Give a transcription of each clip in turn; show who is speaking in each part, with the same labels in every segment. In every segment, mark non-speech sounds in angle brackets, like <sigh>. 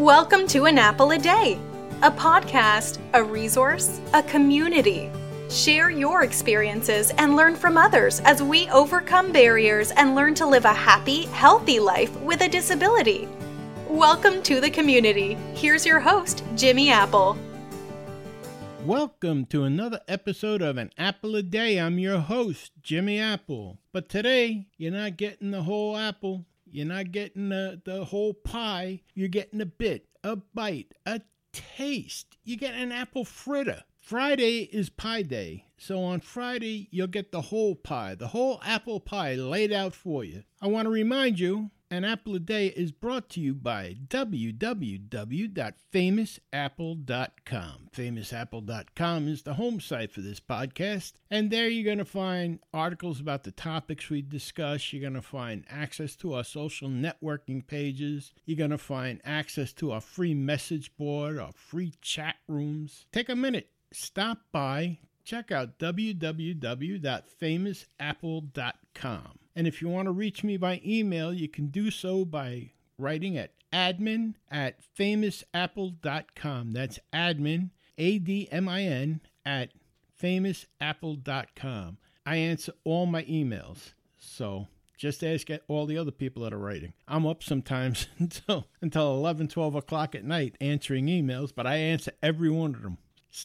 Speaker 1: Welcome to An Apple a Day, a podcast, a resource, a community. Share your experiences and learn from others as we overcome barriers and learn to live a happy, healthy life with a disability. Welcome to the community. Here's your host, Jimmy Apple.
Speaker 2: Welcome to another episode of An Apple a Day. I'm your host, Jimmy Apple. But today, you're not getting the whole apple. You're not getting the, the whole pie. You're getting a bit, a bite, a taste. You get an apple fritter. Friday is pie day. So on Friday, you'll get the whole pie, the whole apple pie laid out for you. I want to remind you an Apple a Day is brought to you by www.famousapple.com. Famousapple.com is the home site for this podcast, and there you're going to find articles about the topics we discuss. You're going to find access to our social networking pages. You're going to find access to our free message board, our free chat rooms. Take a minute, stop by, check out www.famousapple.com. And if you want to reach me by email, you can do so by writing at admin at famousapple.com. That's admin, A D M I N, at famousapple.com. I answer all my emails. So just ask all the other people that are writing. I'm up sometimes <laughs> until until 11, 12 o'clock at night answering emails, but I answer every one of them.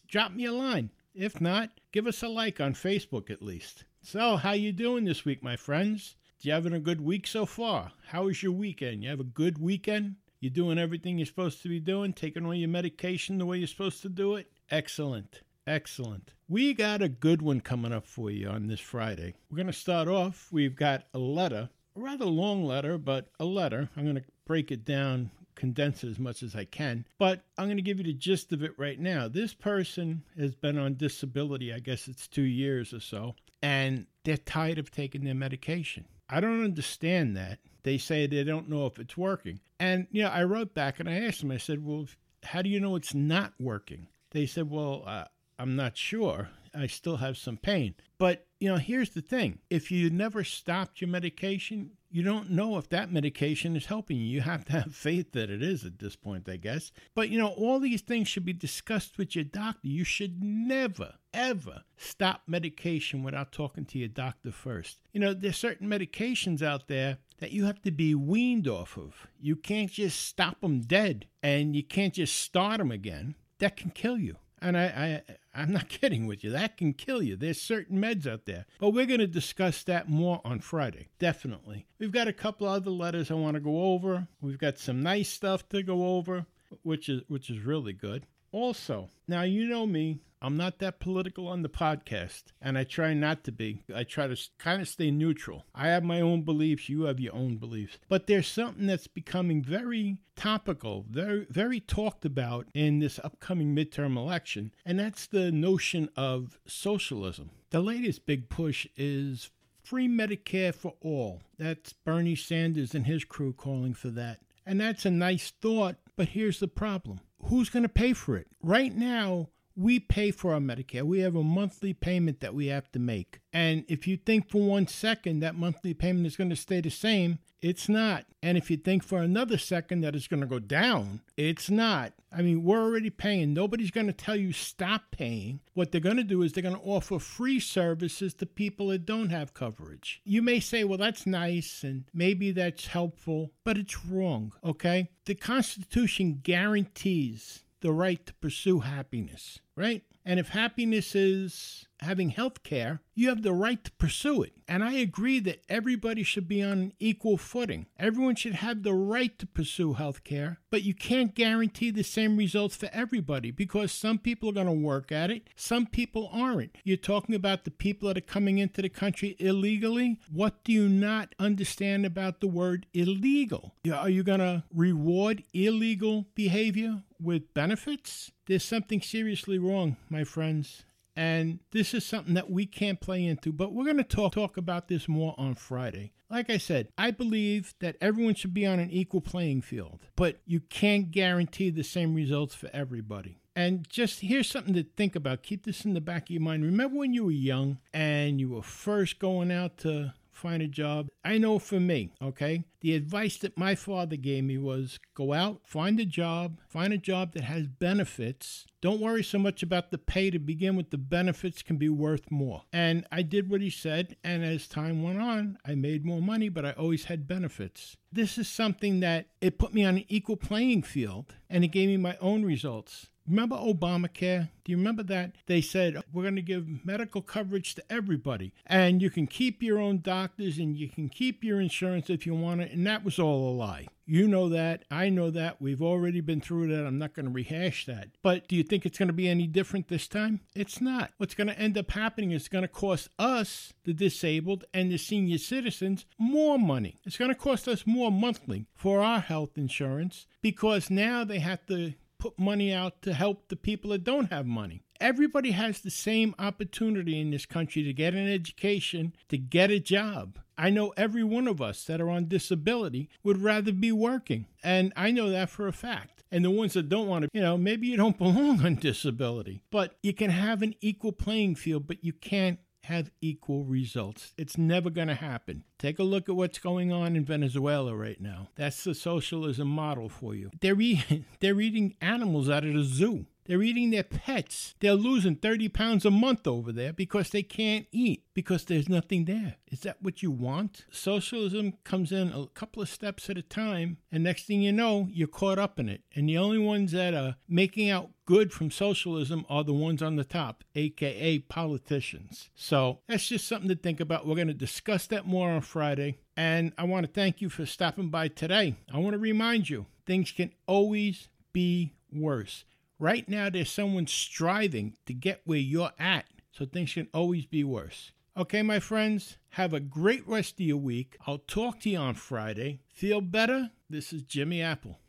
Speaker 2: Drop me a line. If not, give us a like on Facebook at least. So, how you doing this week, my friends? You having a good week so far? How was your weekend? You have a good weekend? You doing everything you're supposed to be doing? Taking all your medication the way you're supposed to do it? Excellent. Excellent. We got a good one coming up for you on this Friday. We're going to start off. We've got a letter, a rather long letter, but a letter. I'm going to break it down condense it as much as I can. But I'm going to give you the gist of it right now. This person has been on disability, I guess it's two years or so, and they're tired of taking their medication. I don't understand that. They say they don't know if it's working. And, you know, I wrote back and I asked them, I said, well, how do you know it's not working? They said, well, uh, I'm not sure. I still have some pain. But, you know, here's the thing if you never stopped your medication, you don't know if that medication is helping you. You have to have faith that it is at this point, I guess. But, you know, all these things should be discussed with your doctor. You should never, ever stop medication without talking to your doctor first. You know, there's certain medications out there that you have to be weaned off of. You can't just stop them dead and you can't just start them again. That can kill you. And I, I, I'm not <laughs> kidding with you. That can kill you. There's certain meds out there. But we're going to discuss that more on Friday. Definitely. We've got a couple other letters I want to go over. We've got some nice stuff to go over, which is which is really good. Also, now you know me, I'm not that political on the podcast, and I try not to be. I try to kind of stay neutral. I have my own beliefs, you have your own beliefs. But there's something that's becoming very topical, very very talked about in this upcoming midterm election, and that's the notion of socialism. The latest big push is free Medicare for all. That's Bernie Sanders and his crew calling for that. And that's a nice thought, but here's the problem who's going to pay for it? Right now, we pay for our Medicare. We have a monthly payment that we have to make. And if you think for one second that monthly payment is going to stay the same, it's not. And if you think for another second that it's going to go down, it's not. I mean, we're already paying. Nobody's going to tell you stop paying. What they're going to do is they're going to offer free services to people that don't have coverage. You may say, well, that's nice and maybe that's helpful, but it's wrong, okay? The Constitution guarantees the right to pursue happiness, right? And if happiness is having health care, you have the right to pursue it. And I agree that everybody should be on equal footing. Everyone should have the right to pursue health care, but you can't guarantee the same results for everybody because some people are going to work at it, some people aren't. You're talking about the people that are coming into the country illegally. What do you not understand about the word illegal? Are you going to reward illegal behavior with benefits? There's something seriously wrong, my friends. And this is something that we can't play into, but we're going to talk, talk about this more on Friday. Like I said, I believe that everyone should be on an equal playing field, but you can't guarantee the same results for everybody. And just here's something to think about. Keep this in the back of your mind. Remember when you were young and you were first going out to find a job. I know for me, okay, the advice that my father gave me was go out, find a job, find a job that has benefits. Don't worry so much about the pay to begin with, the benefits can be worth more. And I did what he said, and as time went on, I made more money, but I always had benefits. This is something that it put me on an equal playing field and it gave me my own results. Remember Obamacare? Do you remember that? They said, we're going to give medical coverage to everybody, and you can keep your own doctors and you can keep your insurance if you want it. And that was all a lie. You know that. I know that. We've already been through that. I'm not going to rehash that. But do you think it's going to be any different this time? It's not. What's going to end up happening is it's going to cost us, the disabled, and the senior citizens more money. It's going to cost us more monthly for our health insurance because now they have to put money out to help the people that don't have money. Everybody has the same opportunity in this country to get an education, to get a job. I know every one of us that are on disability would rather be working. And I know that for a fact. And the ones that don't want to, you know, maybe you don't <laughs> belong on disability, but you can have an equal playing field, but you can't have equal results. It's never going to happen. Take a look at what's going on in Venezuela right now. That's the socialism model for you. They're, eating, <laughs> they're eating animals out of the zoo. They're eating their pets. They're losing 30 pounds a month over there because they can't eat, because there's nothing there. Is that what you want? Socialism comes in a couple of steps at a time, and next thing you know, you're caught up in it. And the only ones that are making out good from socialism are the ones on the top, aka politicians. So that's just something to think about. We're going to discuss that more on Friday. And I want to thank you for stopping by today. I want to remind you things can always be worse. Right now, there's someone striving to get where you're at, so things can always be worse. Okay, my friends, have a great rest of your week. I'll talk to you on Friday. Feel better? This is Jimmy Apple.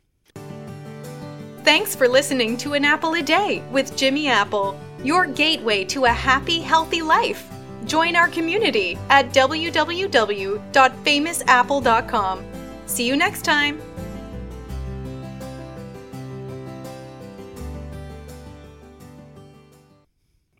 Speaker 1: Thanks for listening to An Apple a Day with Jimmy Apple, your gateway to a happy, healthy life. Join our community at www.famousapple.com. See you next time.